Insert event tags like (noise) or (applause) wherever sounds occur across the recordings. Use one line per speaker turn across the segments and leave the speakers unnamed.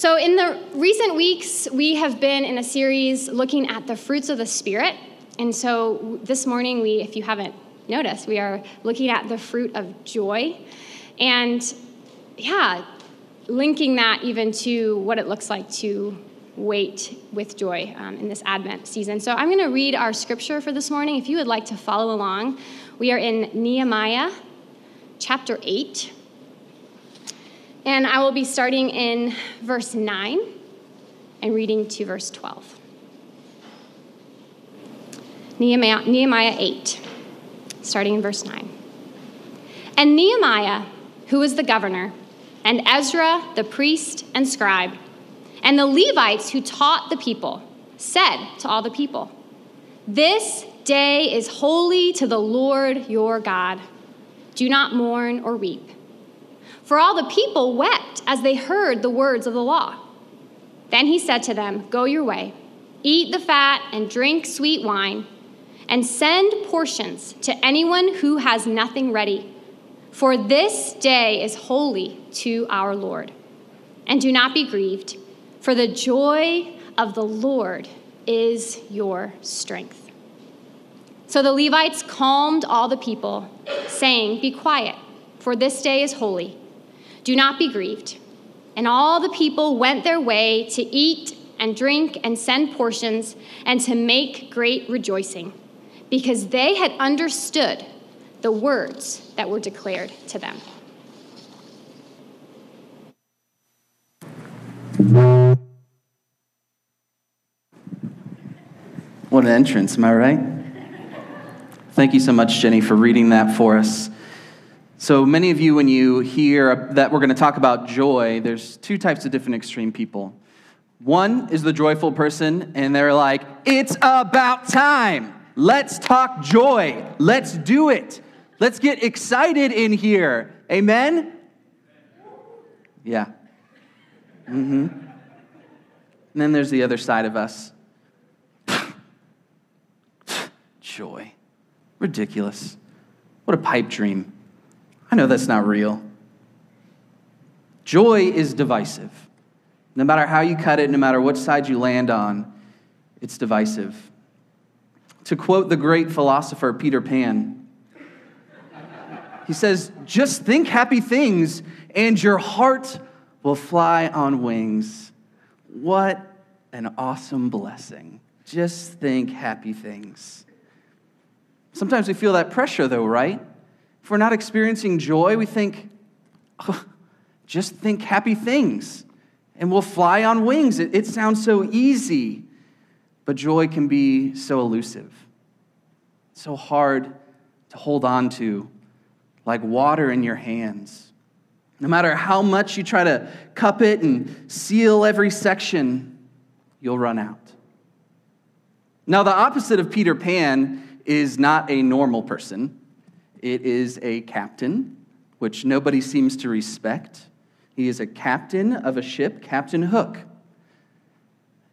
So, in the recent weeks, we have been in a series looking at the fruits of the Spirit. And so, this morning, we, if you haven't noticed, we are looking at the fruit of joy. And yeah, linking that even to what it looks like to wait with joy um, in this Advent season. So, I'm going to read our scripture for this morning. If you would like to follow along, we are in Nehemiah chapter 8. And I will be starting in verse 9 and reading to verse 12. Nehemiah, Nehemiah 8, starting in verse 9. And Nehemiah, who was the governor, and Ezra, the priest and scribe, and the Levites who taught the people, said to all the people, This day is holy to the Lord your God. Do not mourn or weep. For all the people wept as they heard the words of the law. Then he said to them, Go your way, eat the fat and drink sweet wine, and send portions to anyone who has nothing ready. For this day is holy to our Lord. And do not be grieved, for the joy of the Lord is your strength. So the Levites calmed all the people, saying, Be quiet, for this day is holy. Do not be grieved. And all the people went their way to eat and drink and send portions and to make great rejoicing, because they had understood the words that were declared to them.
What an entrance, am I right? Thank you so much, Jenny, for reading that for us. So many of you, when you hear that we're going to talk about joy, there's two types of different extreme people. One is the joyful person, and they're like, it's about time. Let's talk joy. Let's do it. Let's get excited in here. Amen? Yeah. Mm hmm. And then there's the other side of us (sighs) joy. Ridiculous. What a pipe dream. I know that's not real. Joy is divisive. No matter how you cut it, no matter what side you land on, it's divisive. To quote the great philosopher Peter Pan, he says, Just think happy things, and your heart will fly on wings. What an awesome blessing. Just think happy things. Sometimes we feel that pressure, though, right? If we're not experiencing joy, we think, oh, just think happy things and we'll fly on wings. It, it sounds so easy, but joy can be so elusive, so hard to hold on to, like water in your hands. No matter how much you try to cup it and seal every section, you'll run out. Now, the opposite of Peter Pan is not a normal person. It is a captain, which nobody seems to respect. He is a captain of a ship, Captain Hook.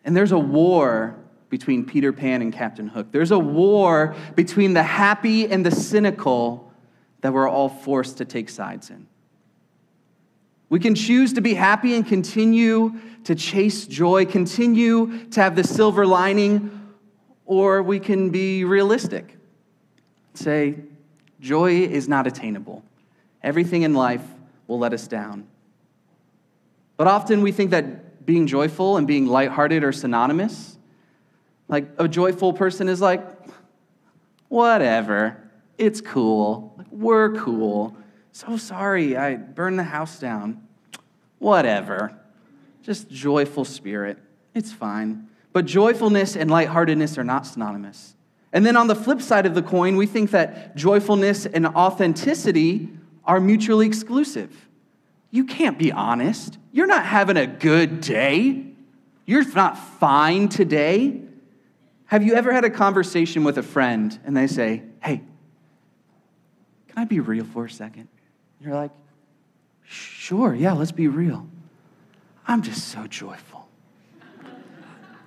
And there's a war between Peter Pan and Captain Hook. There's a war between the happy and the cynical that we're all forced to take sides in. We can choose to be happy and continue to chase joy, continue to have the silver lining, or we can be realistic. Say, Joy is not attainable. Everything in life will let us down. But often we think that being joyful and being lighthearted are synonymous. Like a joyful person is like, whatever, it's cool. Like, we're cool. So sorry, I burned the house down. Whatever. Just joyful spirit. It's fine. But joyfulness and lightheartedness are not synonymous. And then on the flip side of the coin, we think that joyfulness and authenticity are mutually exclusive. You can't be honest. You're not having a good day. You're not fine today. Have you ever had a conversation with a friend and they say, Hey, can I be real for a second? You're like, Sure, yeah, let's be real. I'm just so joyful. (laughs)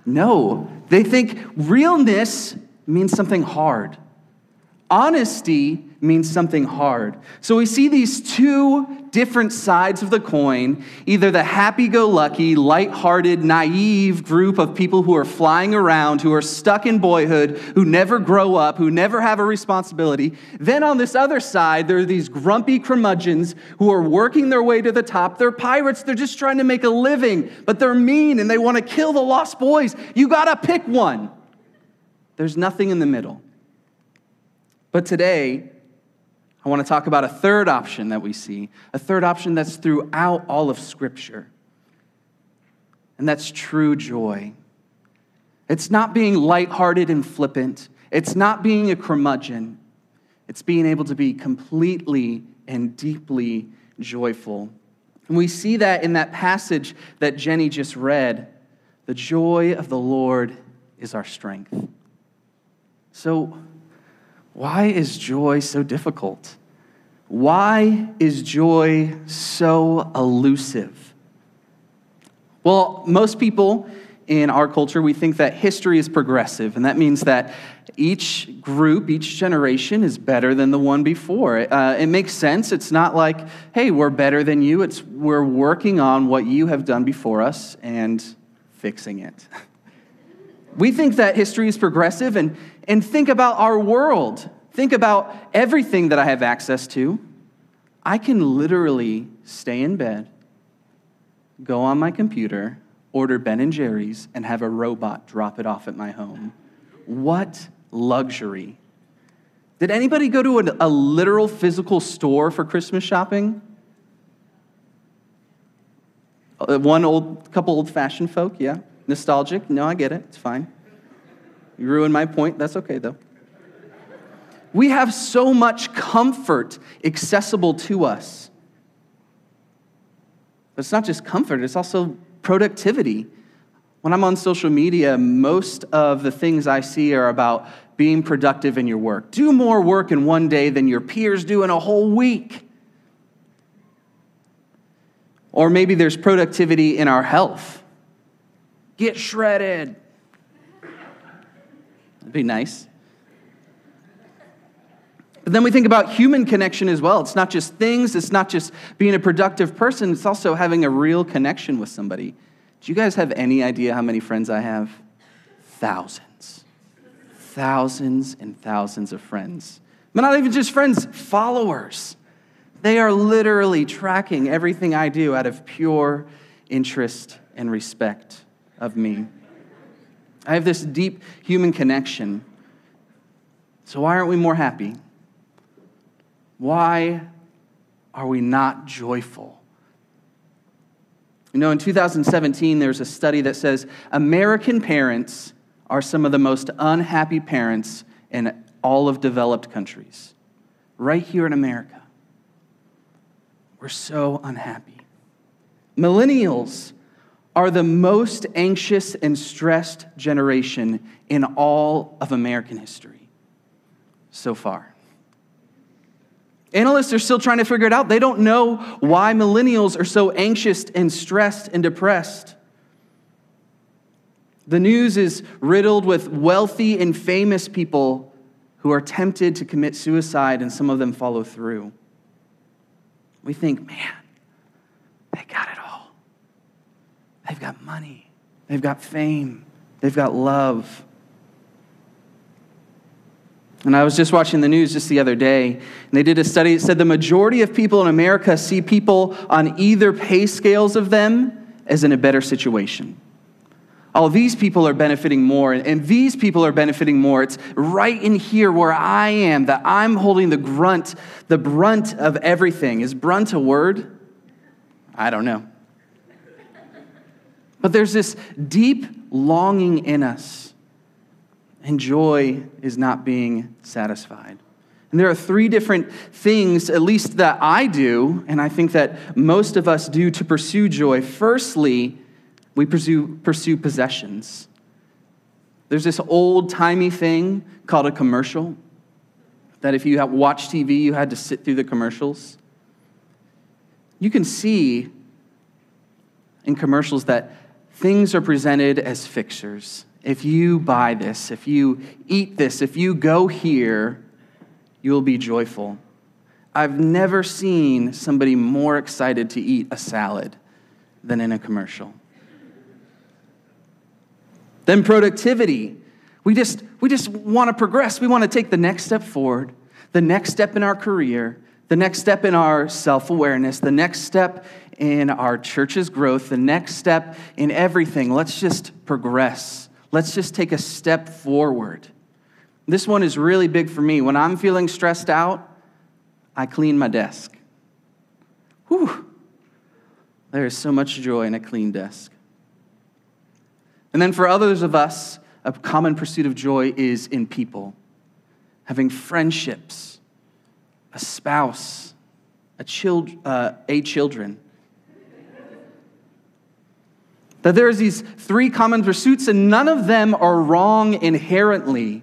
No, they think realness means something hard. Honesty means something hard. So we see these two different sides of the coin either the happy go lucky, light-hearted, naive group of people who are flying around, who are stuck in boyhood, who never grow up, who never have a responsibility. Then on this other side, there are these grumpy curmudgeons who are working their way to the top. They're pirates, they're just trying to make a living, but they're mean and they want to kill the lost boys. You got to pick one. There's nothing in the middle. But today, I want to talk about a third option that we see, a third option that's throughout all of Scripture. And that's true joy. It's not being lighthearted and flippant, it's not being a curmudgeon, it's being able to be completely and deeply joyful. And we see that in that passage that Jenny just read. The joy of the Lord is our strength. So, why is joy so difficult? Why is joy so elusive? Well, most people in our culture, we think that history is progressive, and that means that each group, each generation is better than the one before. Uh, it makes sense. It's not like, hey, we're better than you. It's we're working on what you have done before us and fixing it. (laughs) we think that history is progressive, and, and think about our world. Think about everything that I have access to. I can literally stay in bed, go on my computer, order Ben and Jerry's, and have a robot drop it off at my home. What luxury. Did anybody go to a, a literal physical store for Christmas shopping? Uh, one old couple old fashioned folk, yeah. Nostalgic? No, I get it. It's fine. You ruined my point. That's okay, though. We have so much comfort accessible to us. But it's not just comfort, it's also productivity. When I'm on social media, most of the things I see are about being productive in your work. Do more work in one day than your peers do in a whole week. Or maybe there's productivity in our health. Get shredded. That'd be nice. But then we think about human connection as well. It's not just things, it's not just being a productive person, it's also having a real connection with somebody. Do you guys have any idea how many friends I have? Thousands. Thousands and thousands of friends. But not even just friends, followers. They are literally tracking everything I do out of pure interest and respect of me. I have this deep human connection. So, why aren't we more happy? Why are we not joyful? You know, in 2017, there's a study that says American parents are some of the most unhappy parents in all of developed countries. Right here in America. We're so unhappy. Millennials are the most anxious and stressed generation in all of American history so far. Analysts are still trying to figure it out. They don't know why millennials are so anxious and stressed and depressed. The news is riddled with wealthy and famous people who are tempted to commit suicide, and some of them follow through. We think, man, they got it got money, they've got fame, they've got love. And I was just watching the news just the other day, and they did a study that said the majority of people in America see people on either pay scales of them as in a better situation. All these people are benefiting more, and these people are benefiting more. It's right in here where I am that I'm holding the grunt, the brunt of everything. Is brunt a word? I don't know. But there's this deep longing in us, and joy is not being satisfied. And there are three different things, at least that I do, and I think that most of us do to pursue joy. Firstly, we pursue, pursue possessions. There's this old timey thing called a commercial that if you watched TV, you had to sit through the commercials. You can see in commercials that things are presented as fixtures. If you buy this, if you eat this, if you go here, you will be joyful. I've never seen somebody more excited to eat a salad than in a commercial. Then productivity. We just, we just want to progress. We want to take the next step forward, the next step in our career, the next step in our self awareness, the next step in our church's growth, the next step in everything. Let's just progress. Let's just take a step forward. This one is really big for me. When I'm feeling stressed out, I clean my desk. Whew. There is so much joy in a clean desk. And then for others of us, a common pursuit of joy is in people, having friendships, a spouse, a, child, uh, a children. That there's these three common pursuits, and none of them are wrong inherently.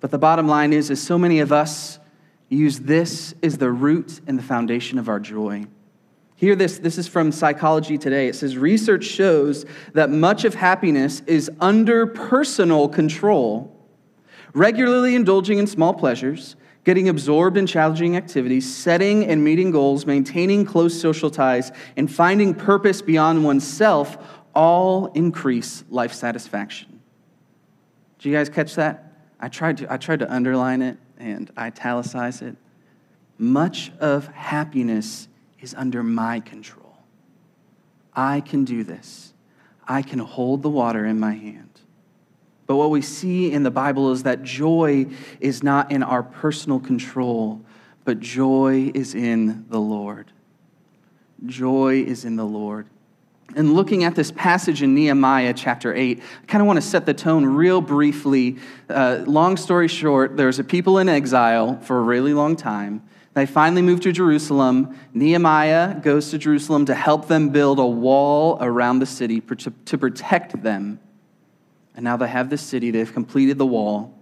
But the bottom line is, is so many of us use this as the root and the foundation of our joy. Hear this, this is from Psychology Today. It says research shows that much of happiness is under personal control. Regularly indulging in small pleasures, getting absorbed in challenging activities, setting and meeting goals, maintaining close social ties, and finding purpose beyond oneself all increase life satisfaction. Did you guys catch that? I tried to, I tried to underline it and italicize it. Much of happiness is under my control. I can do this. I can hold the water in my hand. But what we see in the Bible is that joy is not in our personal control, but joy is in the Lord. Joy is in the Lord. And looking at this passage in Nehemiah chapter 8, I kind of want to set the tone real briefly. Uh, long story short, there's a people in exile for a really long time. They finally move to Jerusalem. Nehemiah goes to Jerusalem to help them build a wall around the city to protect them. And now they have the city, they've completed the wall.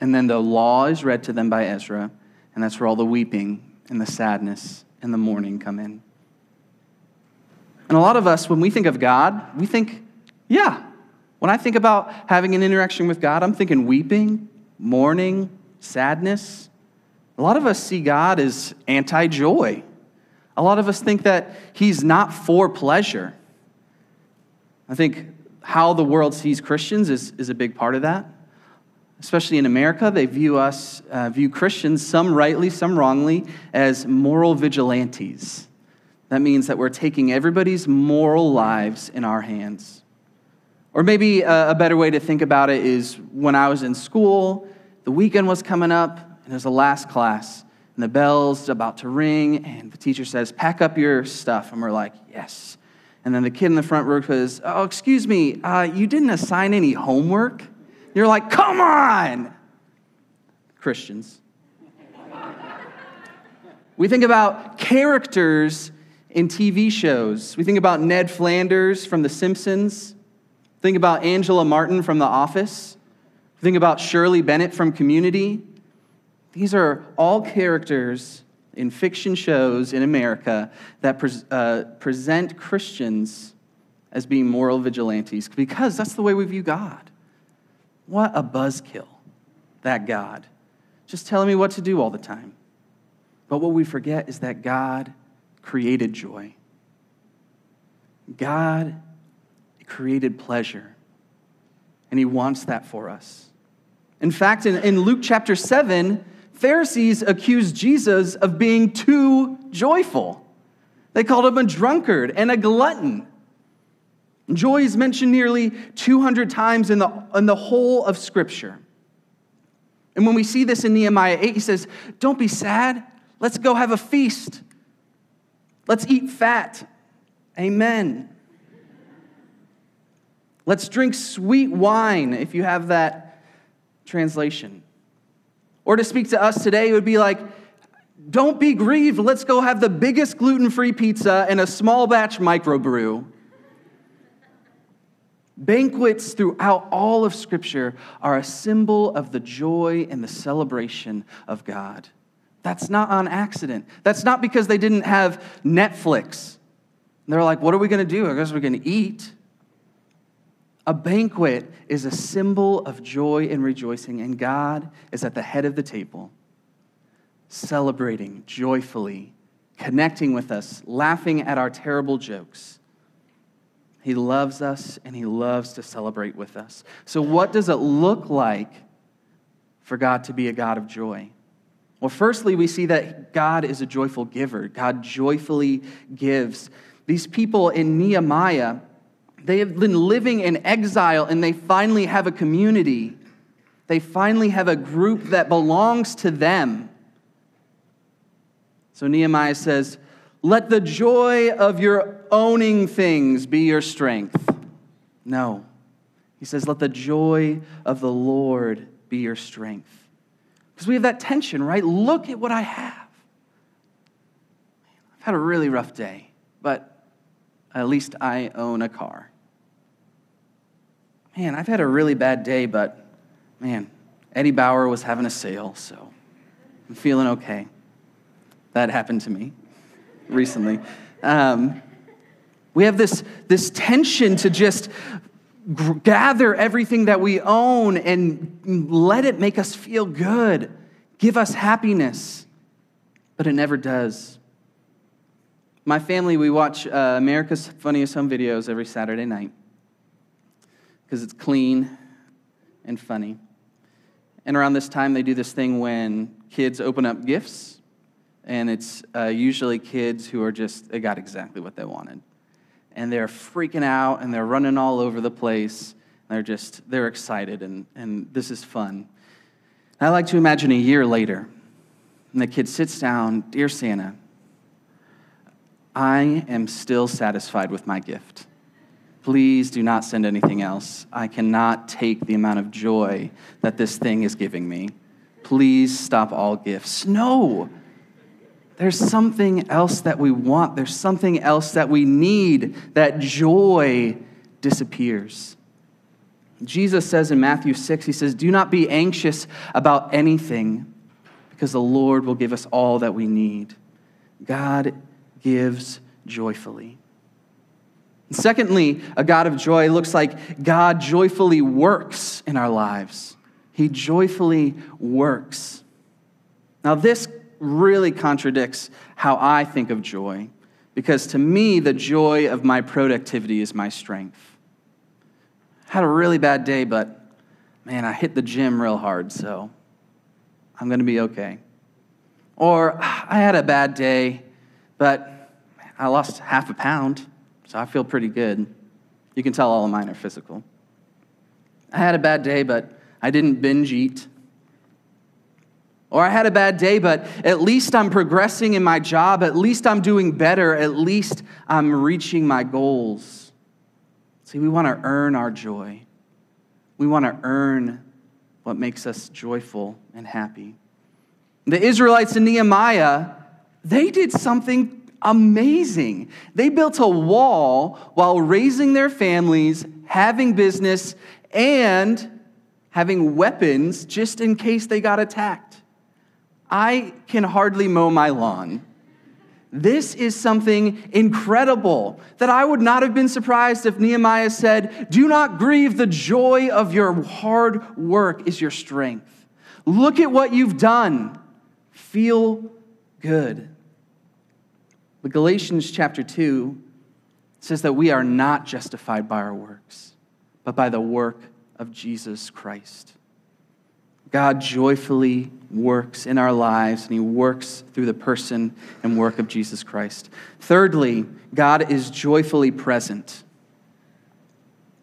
And then the law is read to them by Ezra, and that's where all the weeping and the sadness and the mourning come in. And a lot of us, when we think of God, we think, yeah. When I think about having an interaction with God, I'm thinking weeping, mourning, sadness. A lot of us see God as anti joy. A lot of us think that He's not for pleasure. I think how the world sees Christians is, is a big part of that. Especially in America, they view us, uh, view Christians, some rightly, some wrongly, as moral vigilantes. That means that we're taking everybody's moral lives in our hands. Or maybe a, better way to think about it is when I was in school, the weekend was coming up, and it was the last class, and the bell's about to ring, and the teacher says, Pack up your stuff. And we're like, Yes. And then the kid in the front row says, Oh, excuse me, uh, you didn't assign any homework? You're like, Come on! Christians. (laughs) we think about characters in TV shows. We think about Ned Flanders from The Simpsons. Think about Angela Martin from The Office. Think about Shirley Bennett from Community. These are all characters in fiction shows in America that pre- uh, present Christians as being moral vigilantes because that's the way we view God. What a buzzkill, that God. Just telling me what to do all the time. But what we forget is that God created joy. God created pleasure, and He wants that for us. In fact, in, in Luke chapter 7, Pharisees accused Jesus of being too joyful. They called him a drunkard and a glutton. Joy is mentioned nearly 200 times in the, in the whole of Scripture. And when we see this in Nehemiah 8, he says, Don't be sad. Let's go have a feast. Let's eat fat. Amen. Let's drink sweet wine, if you have that translation. Or to speak to us today, it would be like, don't be grieved. Let's go have the biggest gluten free pizza and a small batch microbrew. Banquets throughout all of Scripture are a symbol of the joy and the celebration of God. That's not on accident. That's not because they didn't have Netflix. They're like, what are we going to do? I guess we're going to eat. A banquet is a symbol of joy and rejoicing, and God is at the head of the table, celebrating joyfully, connecting with us, laughing at our terrible jokes. He loves us and He loves to celebrate with us. So, what does it look like for God to be a God of joy? Well, firstly, we see that God is a joyful giver. God joyfully gives. These people in Nehemiah, they have been living in exile and they finally have a community. They finally have a group that belongs to them. So Nehemiah says, Let the joy of your owning things be your strength. No. He says, Let the joy of the Lord be your strength. Because we have that tension, right? Look at what I have. I've had a really rough day, but at least I own a car. Man, I've had a really bad day, but man, Eddie Bauer was having a sale, so I'm feeling okay. That happened to me recently. Um, we have this, this tension to just gather everything that we own and let it make us feel good, give us happiness. But it never does. My family, we watch uh, America's Funniest Home Videos every Saturday night because it's clean and funny. And around this time, they do this thing when kids open up gifts, and it's uh, usually kids who are just, they got exactly what they wanted and they're freaking out and they're running all over the place. They're just, they're excited and, and this is fun. I like to imagine a year later, and the kid sits down, Dear Santa, I am still satisfied with my gift. Please do not send anything else. I cannot take the amount of joy that this thing is giving me. Please stop all gifts. No, there's something else that we want. There's something else that we need. That joy disappears. Jesus says in Matthew 6, He says, Do not be anxious about anything, because the Lord will give us all that we need. God gives joyfully. Secondly, a God of joy looks like God joyfully works in our lives. He joyfully works. Now, this really contradicts how I think of joy, because to me, the joy of my productivity is my strength. Had a really bad day, but man, I hit the gym real hard, so I'm going to be okay. Or ah, I had a bad day, but I lost half a pound, so I feel pretty good. You can tell all of mine are physical. I had a bad day, but I didn't binge eat. Or I had a bad day, but at least I'm progressing in my job. At least I'm doing better. At least I'm reaching my goals. See, we want to earn our joy. We want to earn what makes us joyful and happy. The Israelites in Nehemiah, they did something amazing. They built a wall while raising their families, having business, and having weapons just in case they got attacked. I can hardly mow my lawn. This is something incredible that I would not have been surprised if Nehemiah said, Do not grieve, the joy of your hard work is your strength. Look at what you've done. Feel good. But Galatians chapter 2 says that we are not justified by our works, but by the work of Jesus Christ. God joyfully works in our lives, and He works through the person and work of Jesus Christ. Thirdly, God is joyfully present.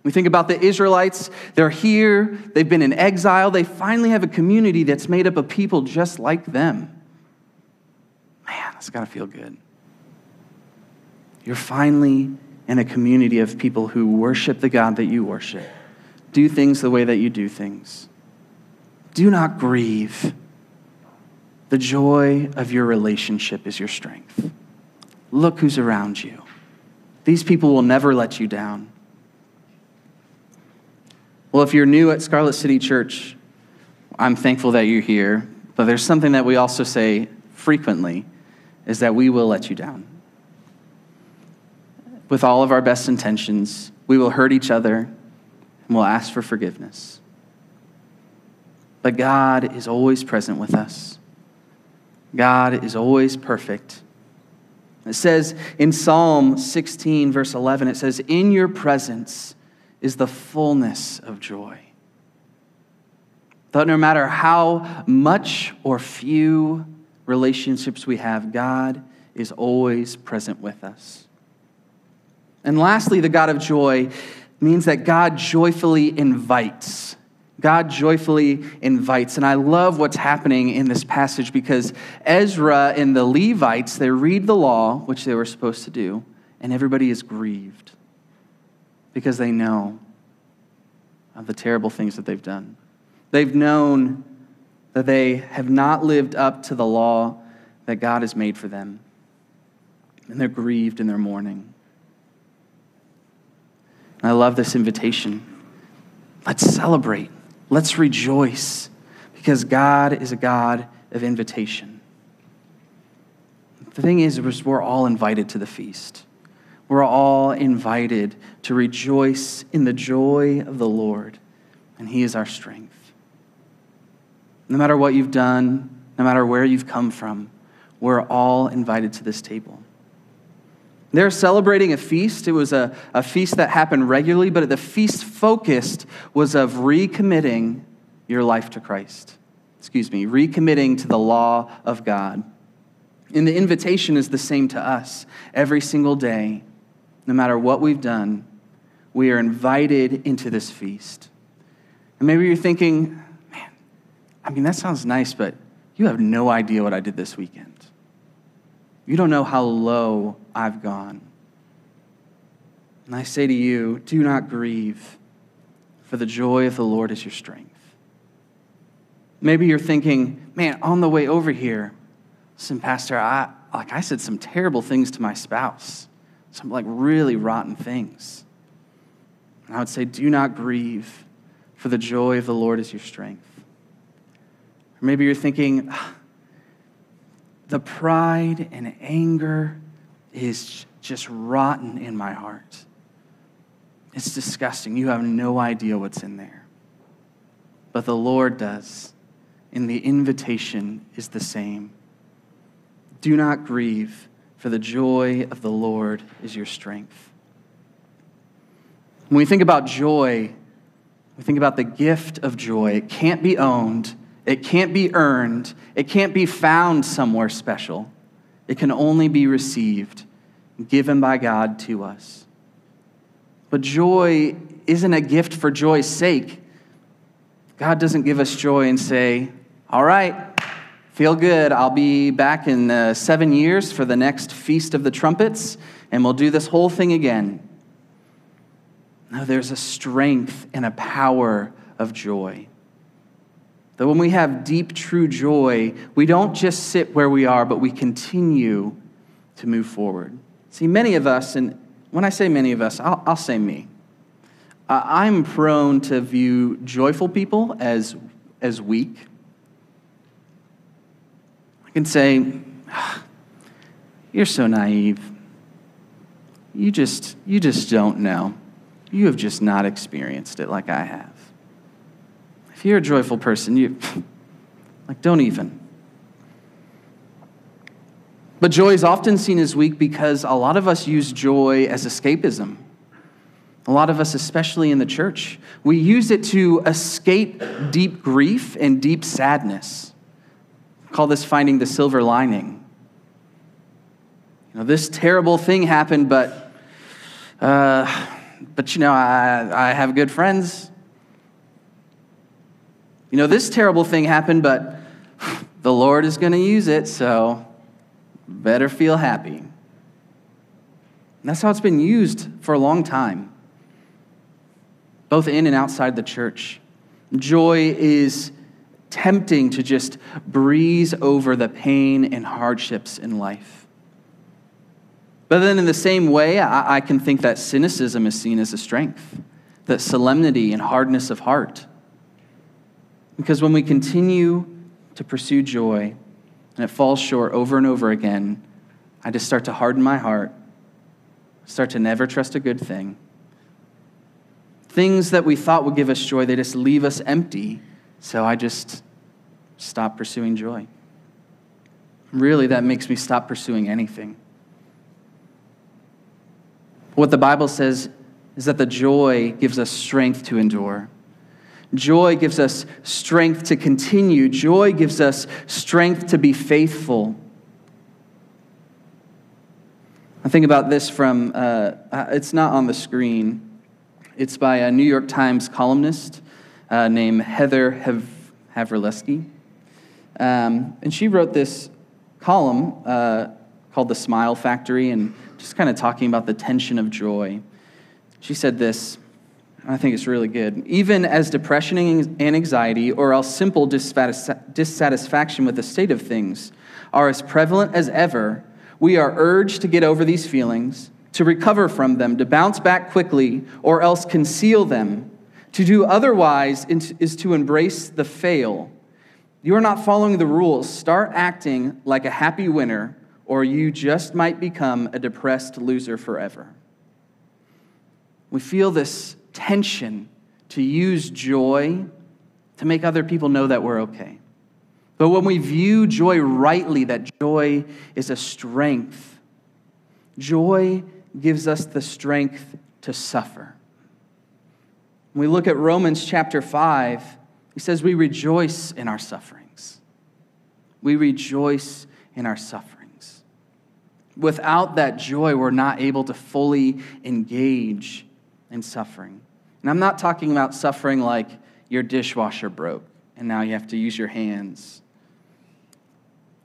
We think about the Israelites. They're here, they've been in exile, they finally have a community that's made up of people just like them. Man, that's got to feel good. You're finally in a community of people who worship the God that you worship, do things the way that you do things. Do not grieve. The joy of your relationship is your strength. Look who's around you. These people will never let you down. Well, if you're new at Scarlet City Church, I'm thankful that you're here. But there's something that we also say frequently is that we will let you down. With all of our best intentions, we will hurt each other and we'll ask for forgiveness. But God is always present with us. God is always perfect. It says in Psalm 16, verse 11, it says, In your presence is the fullness of joy. That no matter how much or few relationships we have, God is always present with us. And lastly, the God of joy means that God joyfully invites. God joyfully invites. And I love what's happening in this passage because Ezra and the Levites, they read the law, which they were supposed to do, and everybody is grieved because they know of the terrible things that they've done. They've known that they have not lived up to the law that God has made for them. And they're grieved in their mourning. I love this invitation. Let's celebrate. Let's rejoice because God is a God of invitation. The thing is, we're all invited to the feast. We're all invited to rejoice in the joy of the Lord, and He is our strength. No matter what you've done, no matter where you've come from, we're all invited to this table. They're celebrating a feast. It was a, a feast that happened regularly, but the feast focused was of recommitting your life to Christ. Excuse me, recommitting to the law of God. And the invitation is the same to us every single day. No matter what we've done, we are invited into this feast. And maybe you're thinking, man, I mean, that sounds nice, but you have no idea what I did this weekend. You don't know how low I've gone. And I say to you, do not grieve, for the joy of the Lord is your strength. Maybe you're thinking, man, on the way over here, listen, Pastor, I, like I said some terrible things to my spouse, some like really rotten things. And I would say, do not grieve, for the joy of the Lord is your strength. Or maybe you're thinking, ah, the pride and anger is just rotten in my heart. It's disgusting. You have no idea what's in there. But the Lord does, and the invitation is the same. Do not grieve, for the joy of the Lord is your strength. When we think about joy, we think about the gift of joy. It can't be owned, it can't be earned, it can't be found somewhere special. It can only be received, given by God to us. But joy isn't a gift for joy's sake. God doesn't give us joy and say, All right, feel good. I'll be back in uh, seven years for the next Feast of the Trumpets, and we'll do this whole thing again. No, there's a strength and a power of joy. That when we have deep, true joy, we don't just sit where we are, but we continue to move forward. See, many of us, and when I say many of us, I'll, I'll say me. Uh, I'm prone to view joyful people as, as weak. I can say, ah, You're so naive. You just, you just don't know. You have just not experienced it like I have. If you're a joyful person, you, (laughs) like, don't even. But joy is often seen as weak because a lot of us use joy as escapism. A lot of us, especially in the church, we use it to escape deep grief and deep sadness. We call this finding the silver lining. You know, this terrible thing happened, but, uh, but you know, I, I have good friends. You know, this terrible thing happened, but the Lord is going to use it, so better feel happy. And that's how it's been used for a long time, both in and outside the church. Joy is tempting to just breeze over the pain and hardships in life. But then, in the same way, I, I can think that cynicism is seen as a strength, that solemnity and hardness of heart. Because when we continue to pursue joy and it falls short over and over again, I just start to harden my heart, start to never trust a good thing, Things that we thought would give us joy, they just leave us empty. So I just stop pursuing joy. Really, that makes me stop pursuing anything. What the Bible says is that the joy gives us strength to endure. Joy gives us strength to continue. Joy gives us strength to be faithful. I think about this from, uh, uh it's not on the screen. It's by a New York Times columnist uh, named Heather Hav- Havrilesky. Um, and she wrote this column uh, called The Smile Factory and just kind of talking about the tension of joy. She said this, I think it's really good. Even as depression and anxiety, or else simple dissatisfaction with the state of things, are as prevalent as ever, we are urged to get over these feelings, to recover from them, to bounce back quickly, or else conceal them. To do otherwise is to embrace the fail you are not following the rules. Start acting like a happy winner, or you just might become a depressed loser forever. We feel this tension to use joy to make other people know that we're okay. But when we view joy rightly, that joy is a strength, joy gives us the strength to suffer. When we look at Romans chapter 5, he says, We rejoice in our sufferings. We rejoice in our sufferings. Without that joy, we're not able to fully engage in suffering. And I'm not talking about suffering like your dishwasher broke and now you have to use your hands.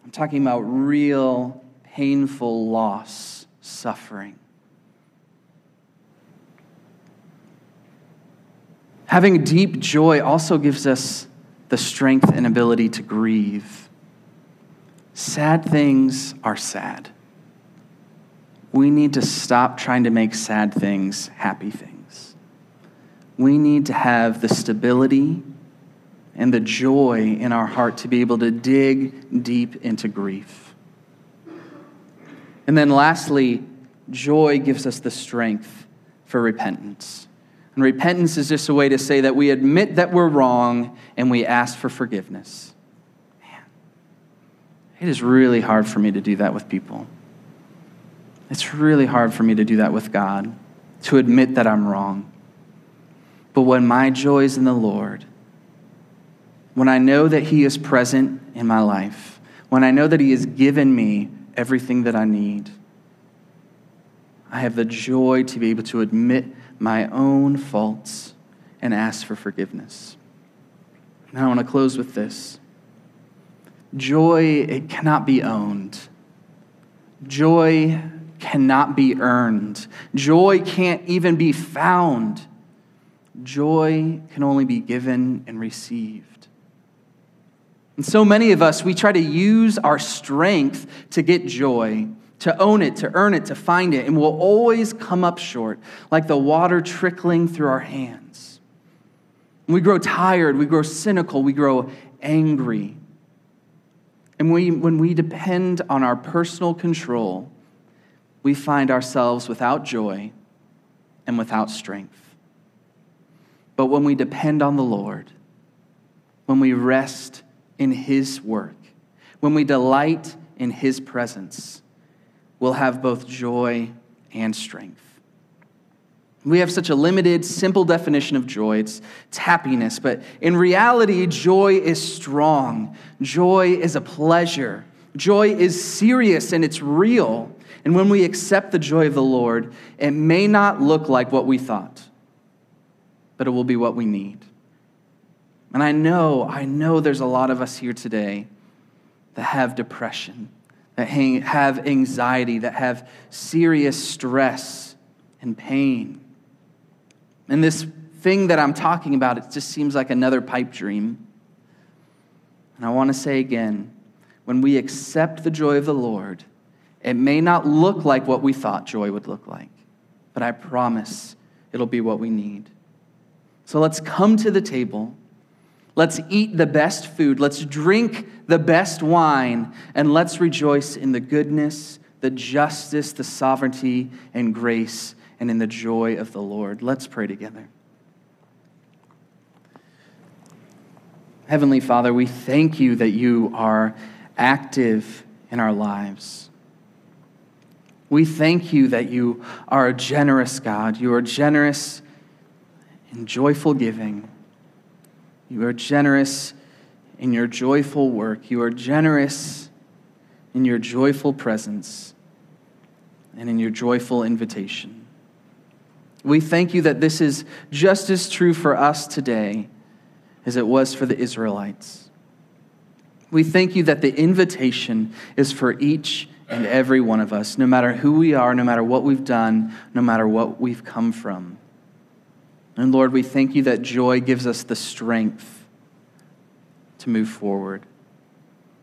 I'm talking about real, painful loss, suffering. Having deep joy also gives us the strength and ability to grieve. Sad things are sad. We need to stop trying to make sad things happy things. We need to have the stability and the joy in our heart to be able to dig deep into grief. And then lastly, joy gives us the strength for repentance. And repentance is just a way to say that we admit that we're wrong and we ask for forgiveness. Man, it is really hard for me to do that with people. It's really hard for me to do that with God, to admit that I'm wrong. But when my joy is in the Lord, when I know that He is present in my life, when I know that He has given me everything that I need, I have the joy to be able to admit my own faults and ask for forgiveness. Now, I want to close with this joy, it cannot be owned. Joy cannot be earned. Joy can't even be found. Joy can only be given and received. And so many of us, we try to use our strength to get joy to own it, to earn it, to find it, and we'll always come up short, like the water trickling through our hands. We grow tired, we grow cynical, we grow angry. And we, when we depend on our personal control, we find ourselves without joy and without strength. But when we depend on the Lord, when we rest in His work, when we delight in His presence, we'll have both joy and strength. We have such a limited, simple definition of joy. It's, it's happiness. But in reality, joy is strong. Joy is a pleasure. Joy is serious and it's real. And when we accept the joy of the Lord, it may not look like what we thought, but it will be what we need. And I know, I know there's a lot of us here today that have depression that have anxiety, that have serious stress and pain. And this thing that I'm talking about, it just seems like another pipe dream. And I want to say again when we accept the joy of the Lord, it may not look like what we thought joy would look like, but I promise it'll be what we need. So let's come to the table. Let's eat the best food. Let's drink the best wine. And let's rejoice in the goodness, the justice, the sovereignty, and grace, and in the joy of the Lord. Let's pray together. Heavenly Father, we thank you that you are active in our lives. We thank you that you are a generous God. You are generous in joyful giving. You are generous in your joyful work. You are generous in your joyful presence and in your joyful invitation. We thank you that this is just as true for us today as it was for the Israelites. We thank you that the invitation is for each and every one of us, no matter who we are, no matter what we've done, no matter what we've come from. And Lord, we thank you that joy gives us the strength to move forward,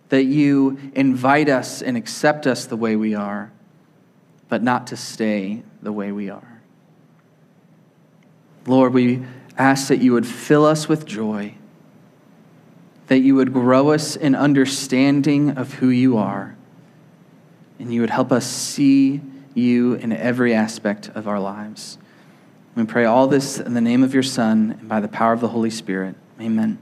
that you invite us and accept us the way we are, but not to stay the way we are. Lord, we ask that you would fill us with joy, that you would grow us in understanding of who you are, and you would help us see you in every aspect of our lives. We pray all this in the name of your Son and by the power of the Holy Spirit. Amen.